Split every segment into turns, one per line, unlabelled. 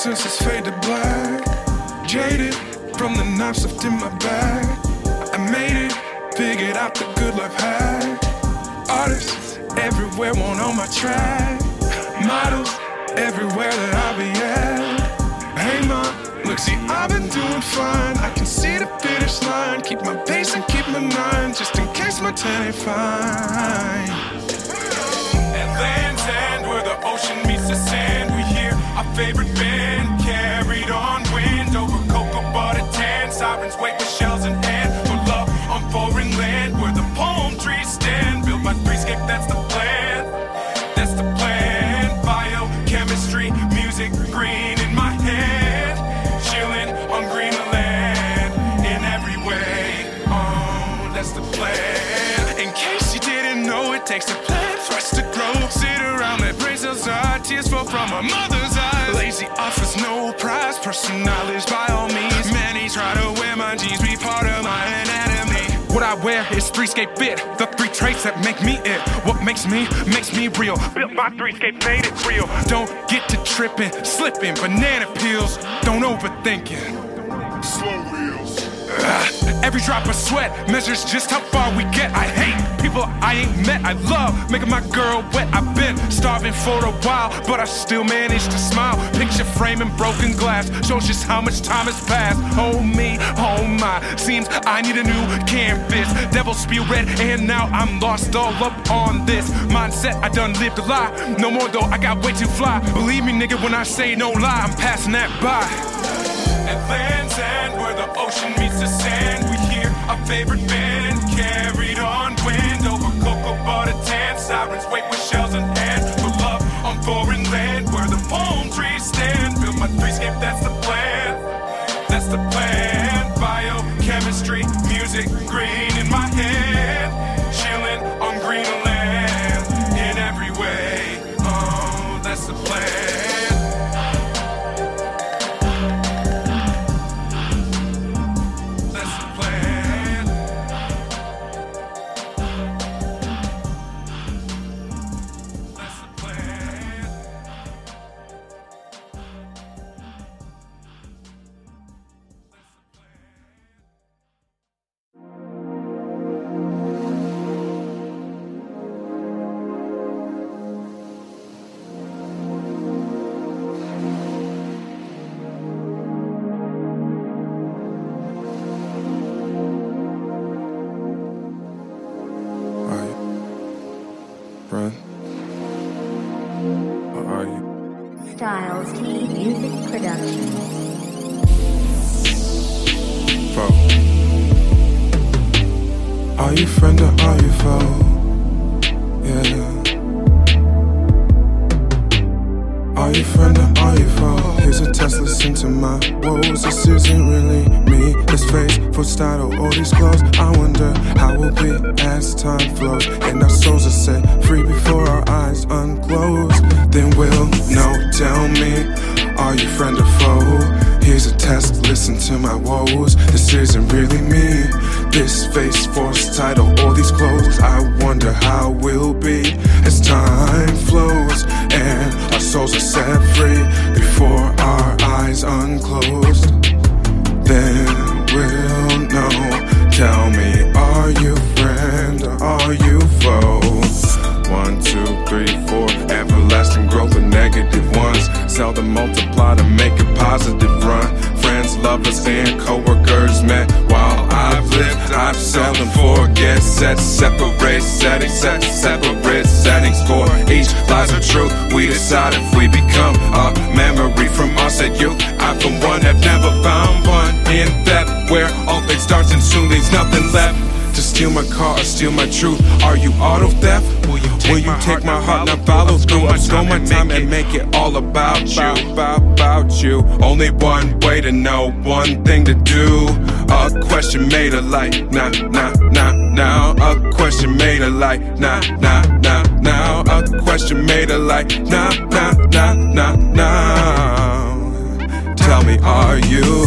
senses fade to black. Jaded from the knives left in my bag. I made it, figured out the good life hack. Artists everywhere want on my track. Models everywhere that I be at. Hey mom, look, see, I've been doing fine. I can see the finish line. Keep my pace and keep my nine, just in case my tan ain't fine. At Land's End, where the ocean meets the sand, we hear our favorite band on wind over cocoa butter tan. Sirens wait with shells in hand for love on foreign land, where the palm trees stand. Built by threescape, that's the plan. That's the plan. Biochemistry, music, green in my head. Chilling on Greenland in every way. Oh, that's the plan. In case you didn't know, it takes a plan for us to grow. Sit around that brains outside, tears fall from eyes. Lazy offers no prize, personal knowledge by all means. Many try to wear my jeans, be part of my anatomy. What I wear is threescape fit, the three traits that make me it. What makes me, makes me real. Built my threescape, made it real. Don't get to tripping, slipping, banana peels. Don't overthink it. Every drop of sweat measures just how far we get. I hate people I ain't met. I love making my girl wet. I've been starving for a while, but I still manage to smile. Picture frame and broken glass shows just how much time has passed. Oh me, oh my. Seems I need a new canvas. Devil spew red, and now I'm lost all up on this mindset. I done lived a lie. No more though, I got way too fly. Believe me, nigga, when I say no lie, I'm passing that by. At Land's End, where the ocean favorite band carried on wind over cocoa butter tan. Sirens wait with shells in
Production.
Foe. Are you friend or are you foe? We'll as time flows and our souls are set free before our eyes unclosed. Then we'll know. Tell me, are you friend or are you foe? One, two, three, four. Everlasting growth of negative ones. Seldom multiply to make a positive run. Friends, lovers, and coworkers met while I've lived. I've seldom forget set separate settings, set separate settings for each lies of truth. We decide if we become a memory from us at youth. I, for one, have never found one in that where all things starts and soon there's nothing left to steal my car or steal my truth. Are you auto theft? Will you take, Will you my, take heart my heart and follow through? Upstone my time and make it all about you, about, about you. Only one way to know, one thing to do. A question made of light, nah, nah, nah, now. A question made of light, nah, nah, nah, now. A question made of light, nah, nah, nah, nah, nah. Tell me, are you,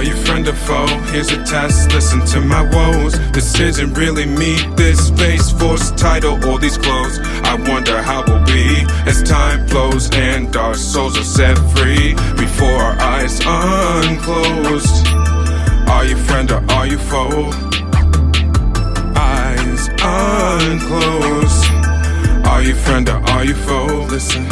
are you friend or foe? Here's a test, listen to my woes. This isn't really me, this face, force, title, all these clothes. I wonder how we'll be as time flows and our souls are set free. Before before our eyes unclosed. Are you friend or are you foe? Eyes unclosed. Are you friend or are you foe? Listen,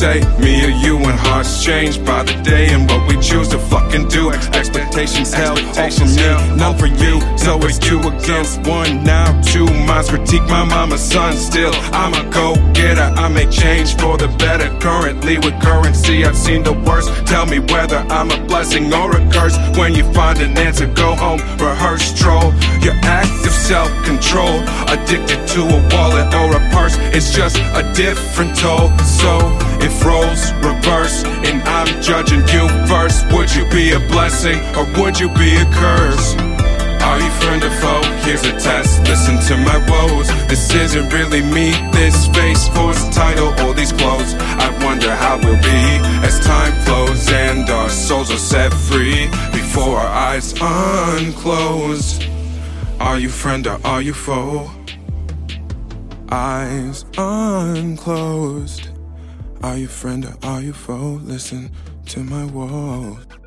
say? Me or you and hearts change by the day and what we choose to fucking do. Expectations held, all for me, none for you. So it's two against one now. Two minds critique my mama's son. Still, I'm a go getter. I make change for the better. Currently with currency, I've seen the worst. Tell me whether I'm a blessing or a curse. When you find an answer, go home, rehearse, troll. Your active self control. Addicted to a wallet or a purse. It's just a different toll. So if roles reverse and I'm judging you first, would you be a blessing or would you be a curse? Are you friend or foe? Here's a test. Listen to my woes. This isn't really me. This face force title, all these clothes. I wonder how we'll be as time flows and our souls are set free before our eyes unclose. Are you friend or are you foe? Eyes unclosed. Are you friend or are you foe? Listen to my woes.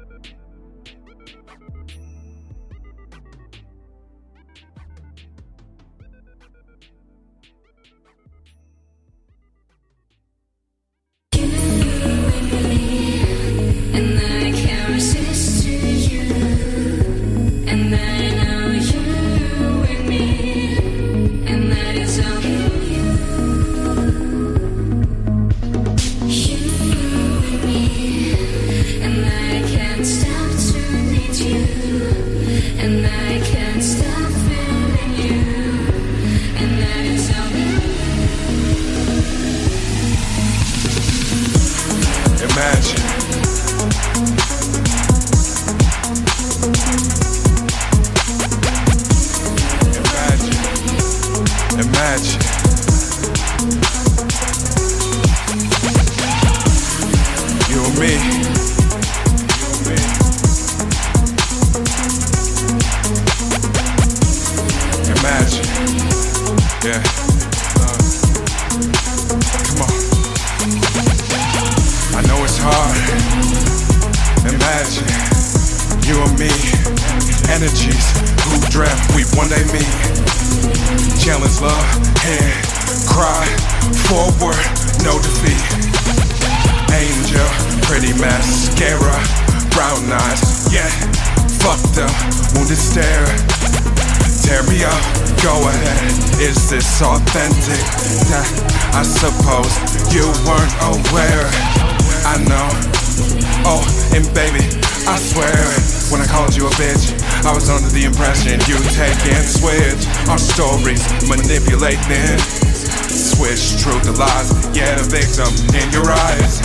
Imagine you and me, energies who dreamt we one day meet. Challenge love, hand, cry, forward, no defeat. Angel, pretty mascara, brown eyes, yeah. Fucked up, wounded stare. Tear me up, go ahead. Is this authentic? Nah, I suppose you weren't aware. I know. Oh, and baby, I swear it. When I called you a bitch, I was under the impression you take and switch our stories, manipulating. Switch truth to lies, yeah, the victim in your eyes.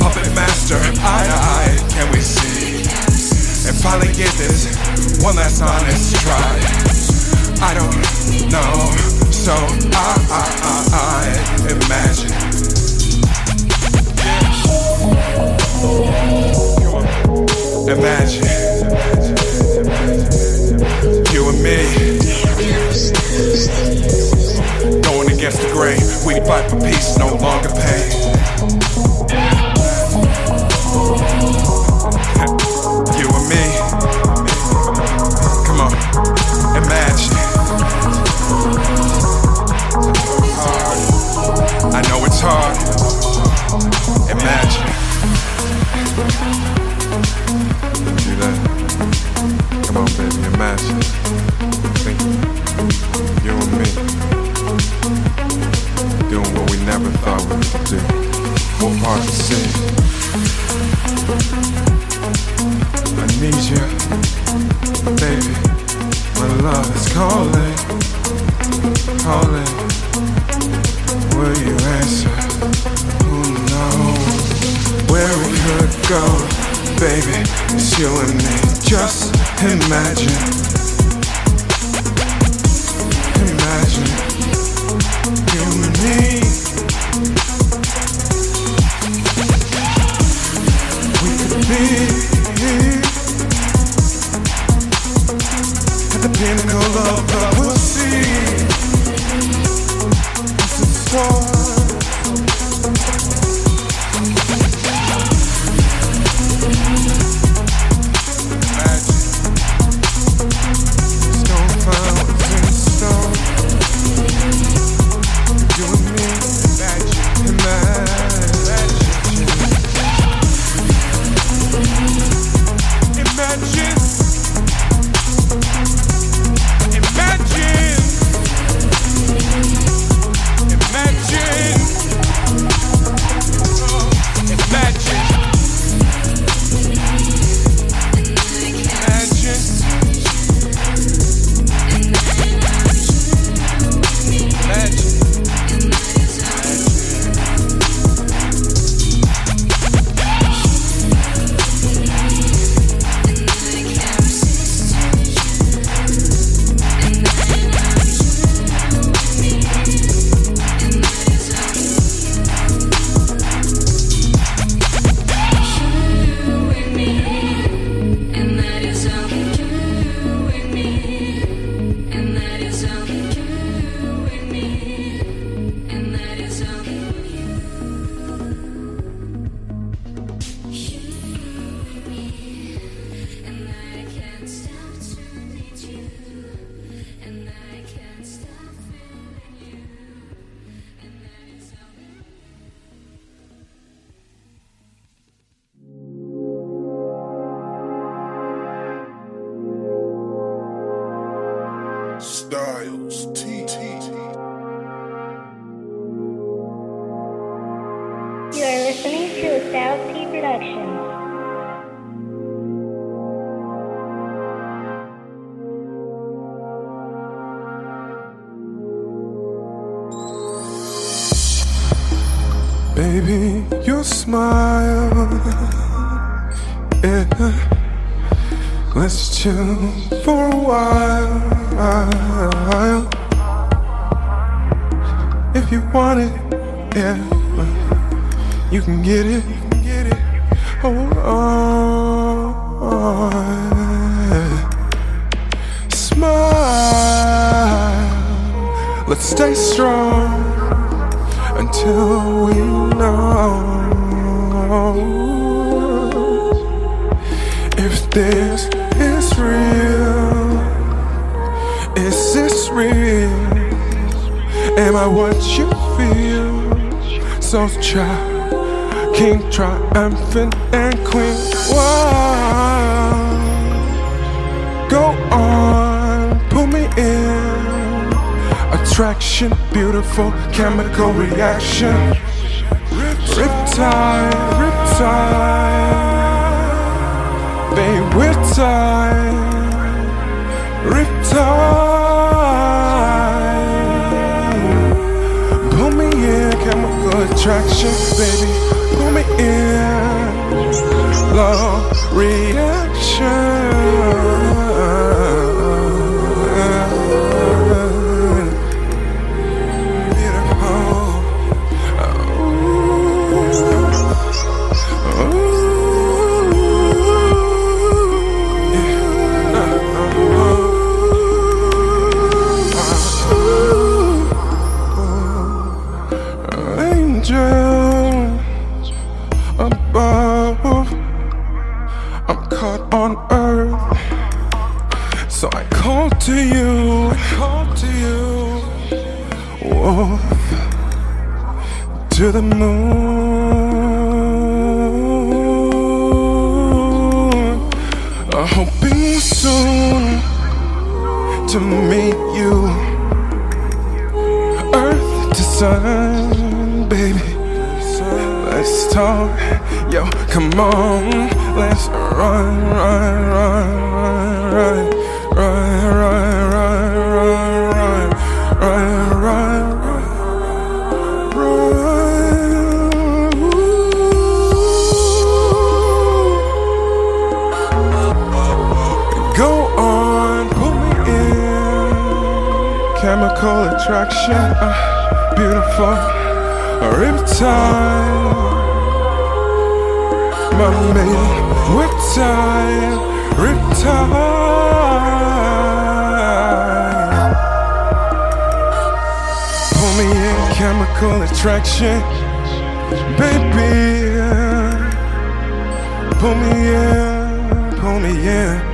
Puppet master, eye to eye, can we see? And finally get this one last honest try. I don't know, so I, I, I, I imagine. Imagine you and me against the grain. We fight for peace, no longer pain.
Styles, T.
You are listening to a Styles T production.
Baby, your smile. Yeah. Let's chill for a while. If you want it, yeah. You can get it. Get it. Hold on. Smile. Let's stay strong until What you feel? So child, king triumphant and queen. Wow. Go on, pull me in. Attraction, beautiful chemical reaction. Riptide, riptide. Babe, we're tied. Riptide. Attraction, baby. Pull me in. Love reaction. Moon. I'm hoping soon to meet you. Earth to sun, baby. Let's talk, yo, come on. Let's run, run, run, run, run, Chemical attraction, uh, beautiful. Riptide, my maiden, we're. Riptide. Pull me in, chemical attraction, baby. Pull me in, pull me in.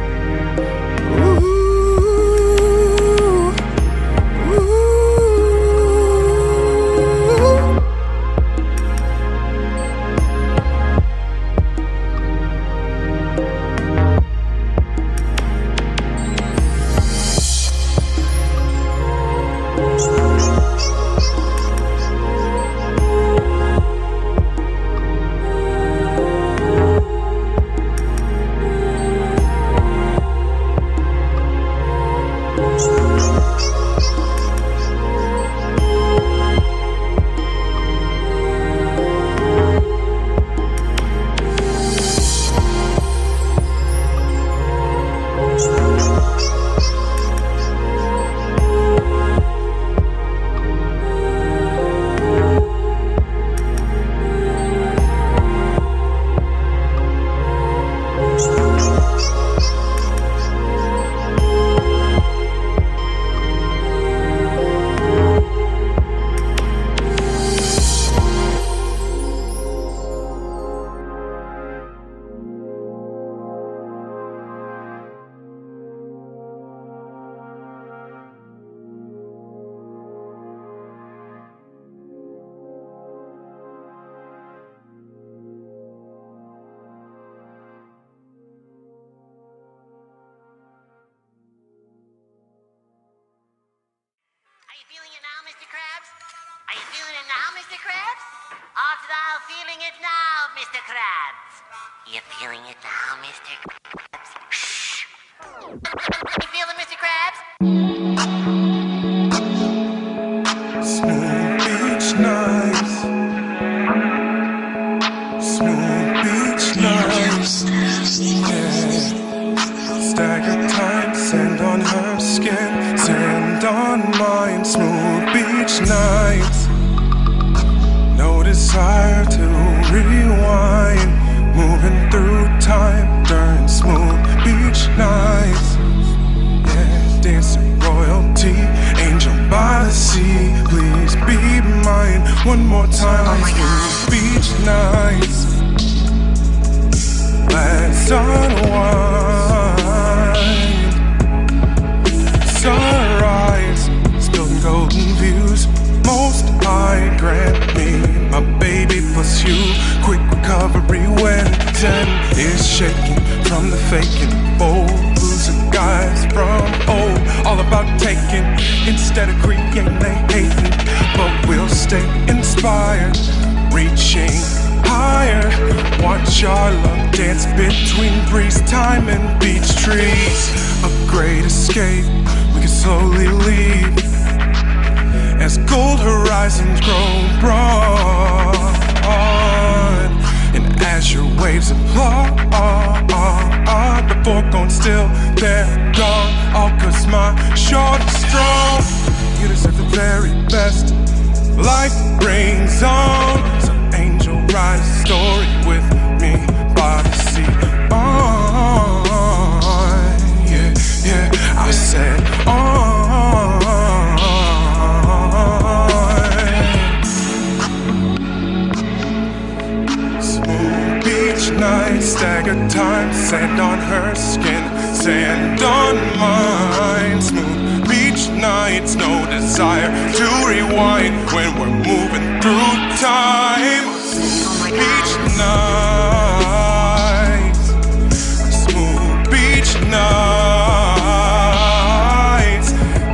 Are you feeling it now, Mr. Krabs? Odds are feeling it now, Mr. Krabs. You feeling it now, Mr. Krabs? Shh. You feeling, Mr. Krabs?
Desire to rewind. Moving through time during smooth beach nights. Yeah, dancing royalty, angel by the sea. Please be mine one more time.
Oh
Smooth beach nights. Let's unwind. You. Quick recovery when ten is shaking from the faking. Bold losing guys from old. All about taking instead of creating. They hating, but we'll stay inspired, reaching higher. Watch our love dance between breeze, time, and beach trees. A great escape, we can slowly leave as gold horizons grow broad. And as your waves applaud, before going still, they're gone. All cause my short is strong. You deserve the very best. Life brings on. So angel write a story with me by the sea. On, yeah, yeah. I said on. Night, stagger time, sand on her skin, sand on mine. Smooth beach nights, no desire to rewind when we're moving through time. Smooth beach nights, smooth beach nights,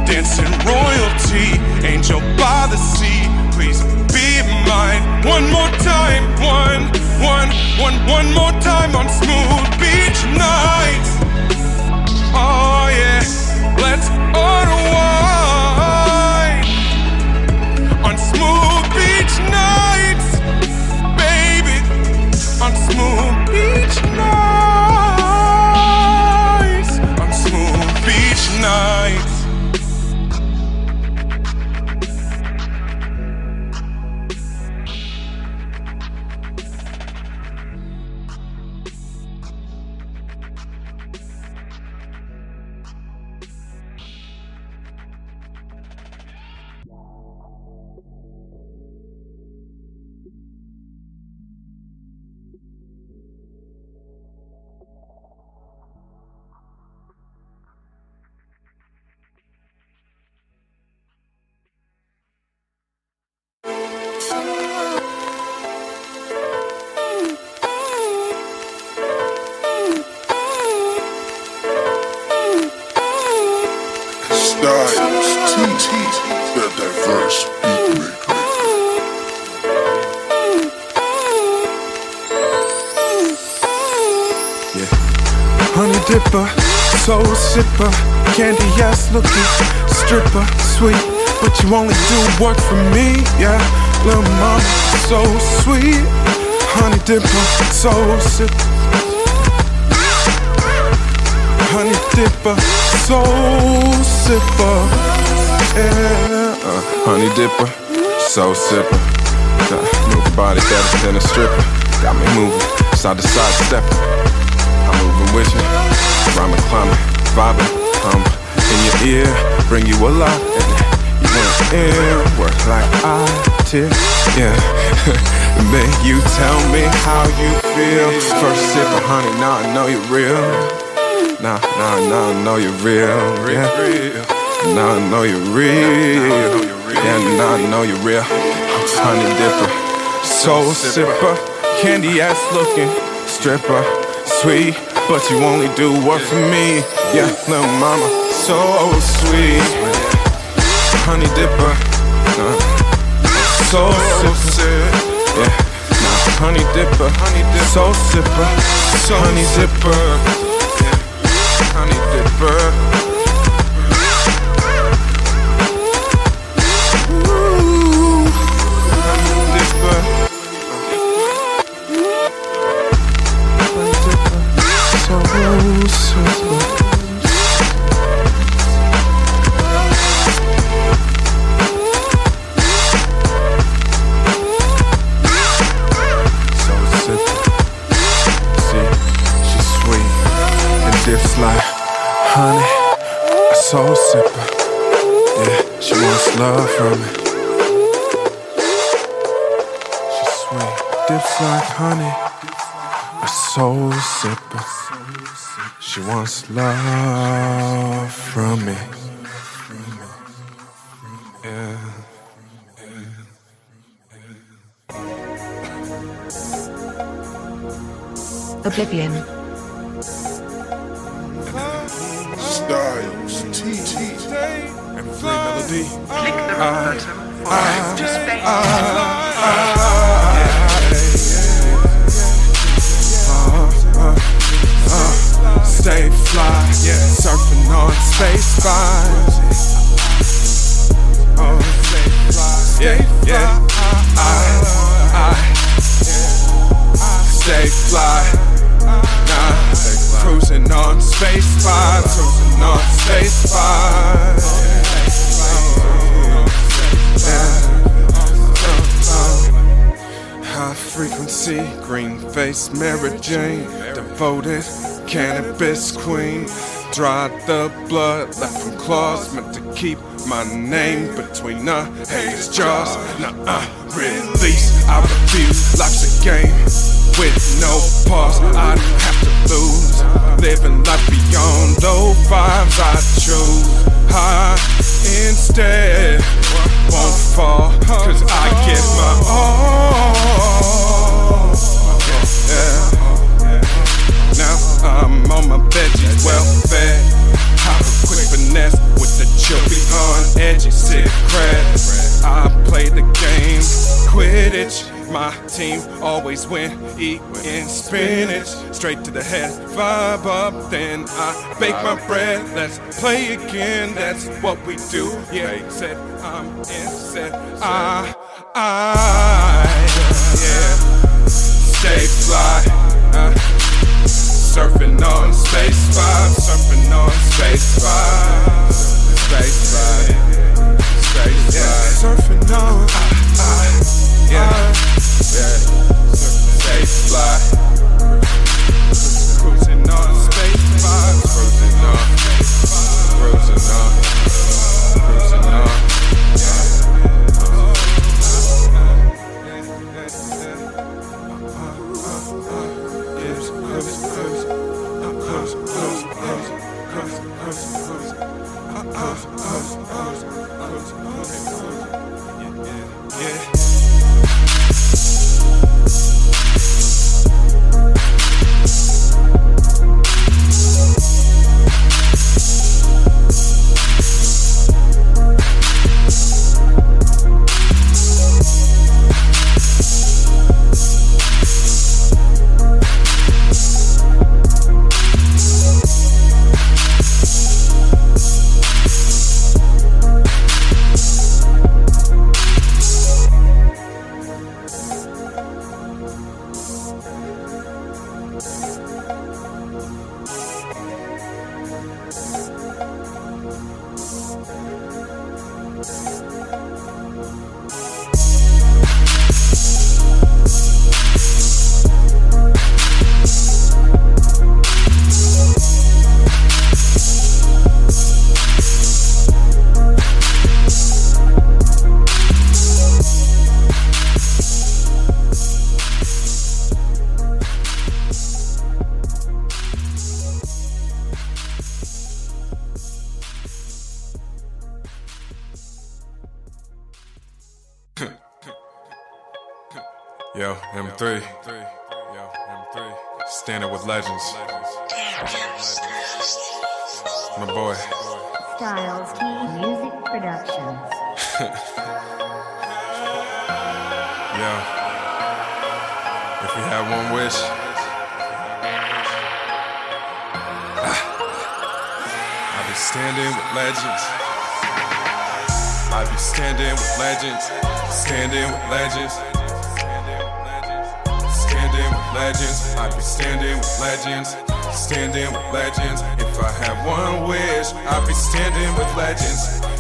dancing royalty, angel by the sea. Please be mine one more time, one, one, one, one more time on smooth beach candy ass looking stripper, sweet, but you only do work for me, yeah. Little mama, so sweet. Honey dipper, so sipper. Honey dipper, so sipper, yeah. Honey dipper, so sipper. Uh, move body better than a stripper. Got me moving, side to side stepping. I'm moving with you, rhyming, climbing, vibing, um, in your ear, bring you alive, and you went in, work like I did, yeah. then you tell me how you feel. First sip of honey, now I know you're real. Now, now, now I know you're real, yeah. Now I know you're real, yeah. Now I know you're real. Honey dipper, soul sipper, candy ass looking stripper, sweet, but you only do work for me. Yeah, little mama, so sweet. Honey dipper, uh, soul sipper. Yeah. Honey dipper, honey dipper, soul sipper, honey dipper, love from me. Yeah.
Obliv3on.
Styles, TT.
And free melody.
Click the red button for active space.
Stay fly, yeah, surfing on space vibes. Oh, stay fly, yeah, yeah. I, I, stay fly. Nah, cruising on space vibes, cruising on space vibes. High frequency, green face, Mary Jane, devoted cannabis queen. Dried the blood left from claws, meant to keep my name between the haters' jaws. Nah, uh, release, I refuse. Life's a game with no pause. I don't have to lose. Living life beyond low vibes, I choose high instead. Won't fall, cause I get my all. Yeah. I'm on my veggies, well fed. Hop a quick finesse with the chubby on edgy sick cred. I play the game, Quidditch. My team always win, eating spinach. Straight to the head, vibe up, then I bake my bread. Let's play again, that's what we do. Yeah, said I'm in, said I, I, yeah. Stay fly. Surfing on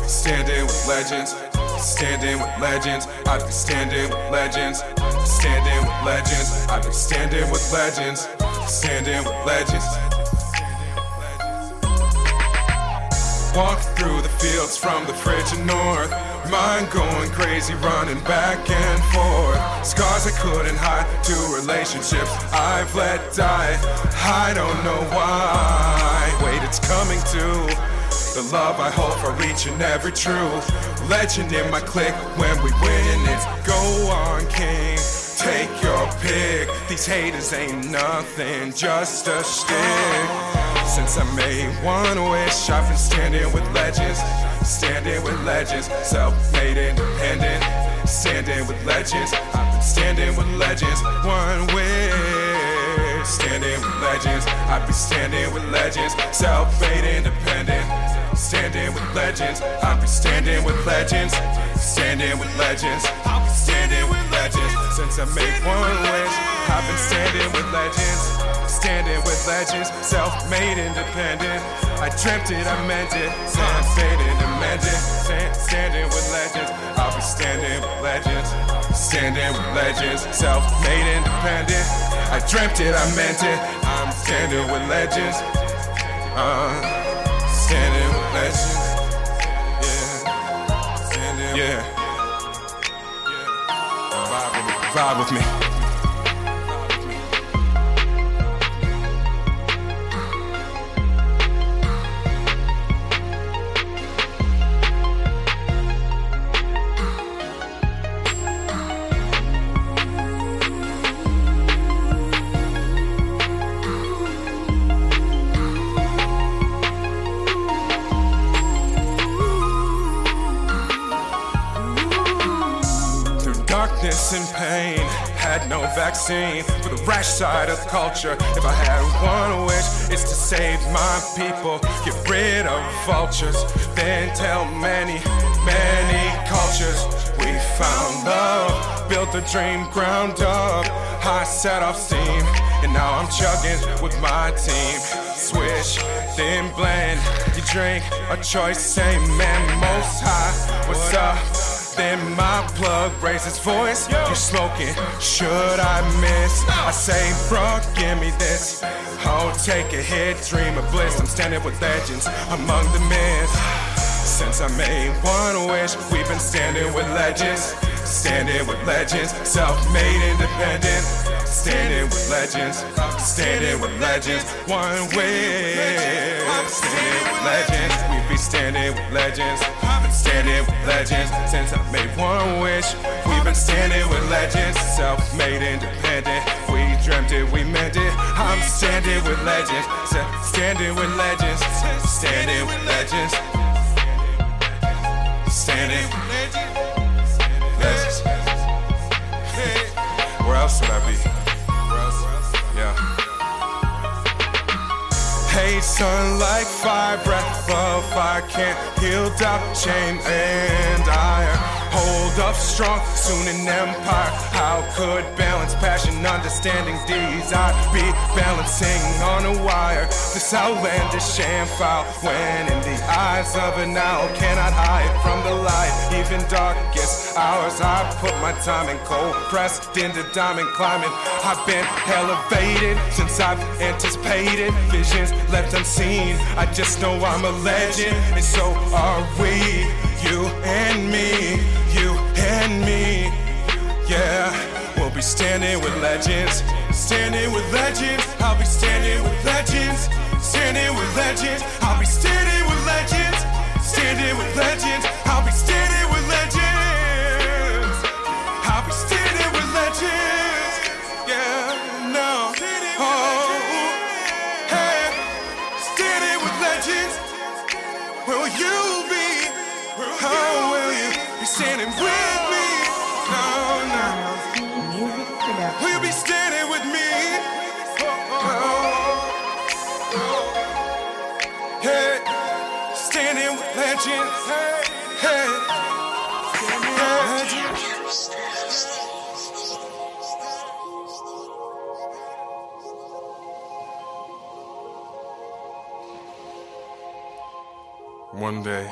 Standing with legends. Standing with legends. I've been standing with legends. Standing with legends. I've been standing with legends. Standing with legends. Walk through the fields from the frigid north. Mind going crazy, running back and forth. Scars I couldn't hide, two relationships I've let die. I don't know why. Wait, it's coming too. The love I hold for each and every truth. Legend in my clique when we win, it's go on, king. Take your pick. These haters ain't nothing, just a stick. Since I made one wish, I've been standing with legends. Standing with legends, self-made independent. Standing with legends, I've been standing with legends. One wish, standing with legends. I've been standing with legends, self-made independent. Standing with legends, I've been standing with legends. Standing with legends, I've been standing with legends. Since I made one wish, I've been standing with legends. Standing with legends, self-made independent. I dreamt it, I meant it. Self-made independent. Stand, standing with legends, I'll be standing with legends. Standing with legends, self-made independent. I dreamt it, I meant it. I'm standing with legends. Uh, standing with legends. Yeah. Standing. Yeah. Yeah. Vibe with me. Vibe with me. Vaccine for the rash side of culture. If I had one wish, it's to save my people, get rid of vultures, then tell many, many cultures we found love, built a dream ground up. I set off steam, and now I'm chugging with my team. Swish, then blend. You drink a choice, same man, most high. What's up? Then my plug raises voice. You smoking? Should I miss? I say, bro, give me this. Oh, take a hit, dream of bliss. I'm standing with legends among the myths. Since I made one wish, we've been standing with legends. Standing with legends, self-made independent. Standing with legends, standing with legends. One wish, standing with legends. Be standing with legends. Standing with legends since I made one wish. We've been standing with legends, self-made independent. We dreamt it, we meant it. I'm standing with legends, standing with legends, standing with legends, standing with legends. Where else would I be? Hate sun like fire, breath of fire can't heal doubt, shame and ire. Hold up strong, soon an empire. How could balance passion, understanding desire be balancing on a wire? This outlandish sham foul when in the eyes of an owl cannot hide from the light. Even darkest hours, I put my time in cold, pressed into diamond climbing. I've been elevated since I've anticipated visions left unseen. I just know I'm a legend, and so are we. You and me, you and me. Yeah, we'll be standing with legends, standing with legends. I'll be standing with legends, standing with legends. I'll be standing with legends, standing with legends. I'll be standing One day,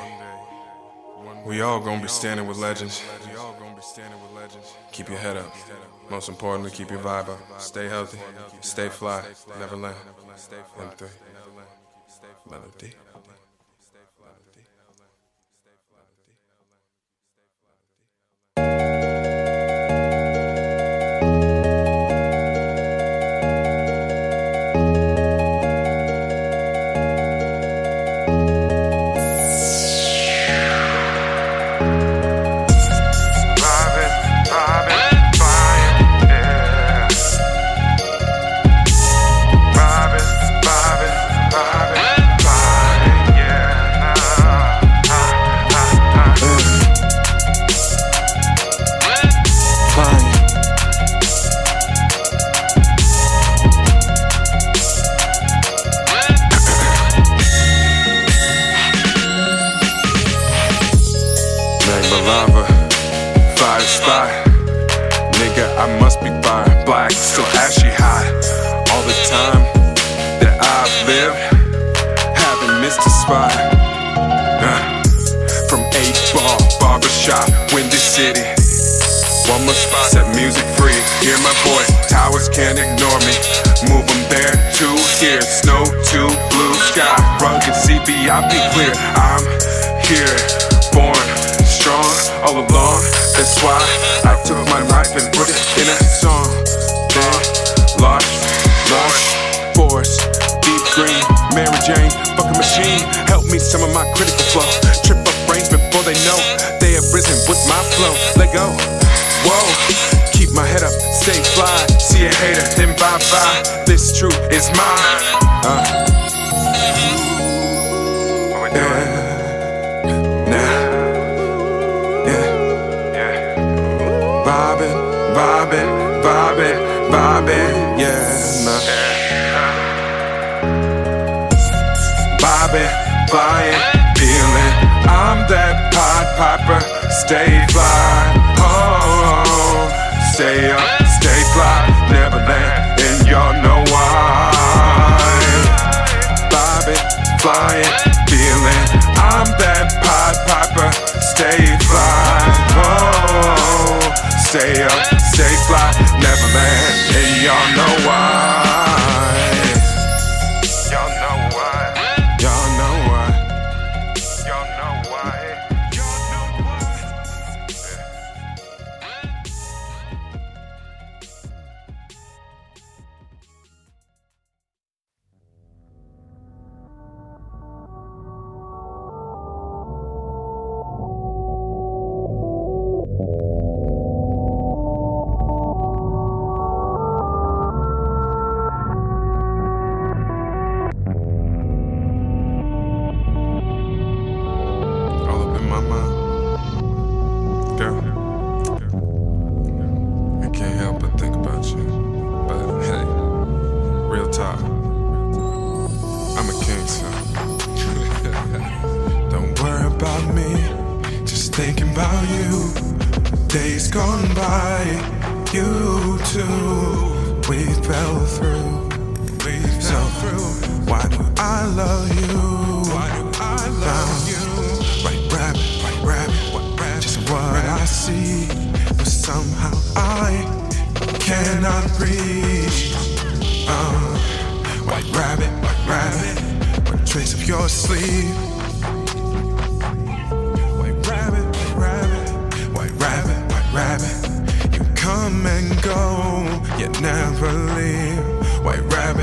we all gonna be standing with legends. Keep your head up. Most importantly, keep your vibe up. Stay healthy, stay fly, never land. M3. Melody. All along. That's why I took my life and put it in a song. Then, lost, lost, force, deep green, Mary Jane, fucking machine. Help me some of my critical flow. Trip up brains before they know they have risen with my flow. Let go. Whoa, keep my head up, stay fly. See a hater, then bye bye. This truth is mine. Uh, Vibing, vibing, vibing, yeah, nah. Vibing, flying, feeling. I'm that Pied Piper, stay fly. Oh, stay up, stay fly, never land, and y'all know why. Vibing, flying, feeling. I'm that Pied Piper, stay fly. Whoa, stay up, stay fly, never land, and y'all know why.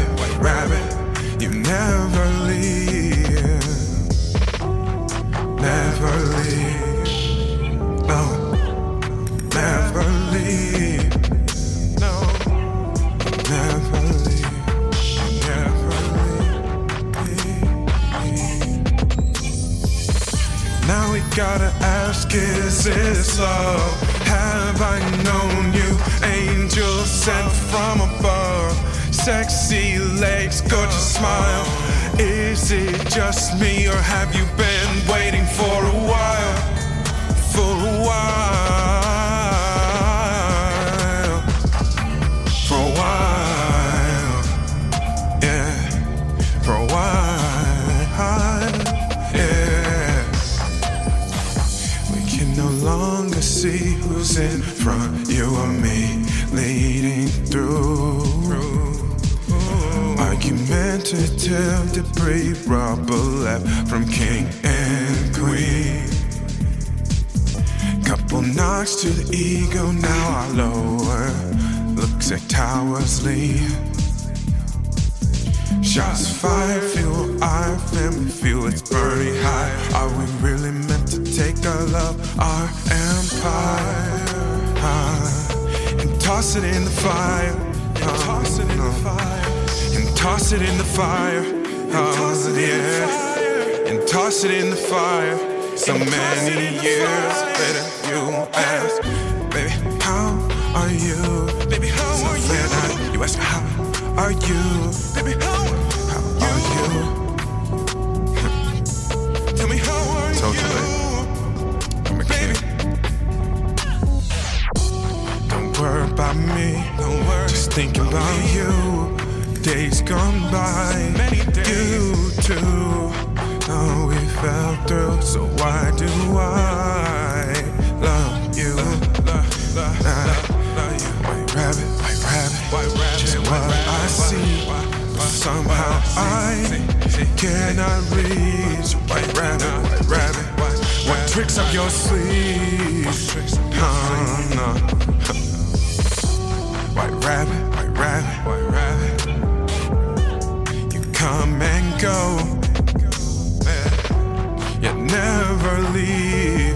Rabbit, white rabbit, you never leave. Never leave. No, never leave. No, never leave. Never leave. Now we gotta ask, is this love? Have I known you? Angel sent from above. Sexy legs, gorgeous smile. Is it just me or have you been waiting for a while? For a while. For a while. Yeah. For a while. Yeah. We can no longer see who's in front, you or me, leading through. Argumentative debris, rubber left from king and queen. Couple knocks to the ego, now I lower. Looks at towers lean. Shots fired, feel our family feel it's burning high. Are we really meant to take our love, our empire, and toss it in the fire? And toss it in the uh-huh. fire. Toss it in the fire. Uh, yeah. And toss it in the fire. So many years later, you ask, baby, how are you? Baby, how are you? You ask, how are you? Baby, how how are you? Tell me how are
Totally.
you? Baby. Don't worry about me. Don't worry. Just thinking about you. Days gone by. Many days. You too. Oh, we fell through. So why do I love you? Love, love, love, love you. White rabbit, white rabbit. White rabbit. Just what I see. But somehow I cannot reach. White rabbit, white rabbit. What tricks up your sleeve? Oh, no. White rabbit, white rabbit, white rabbit. Come and go. You never leave.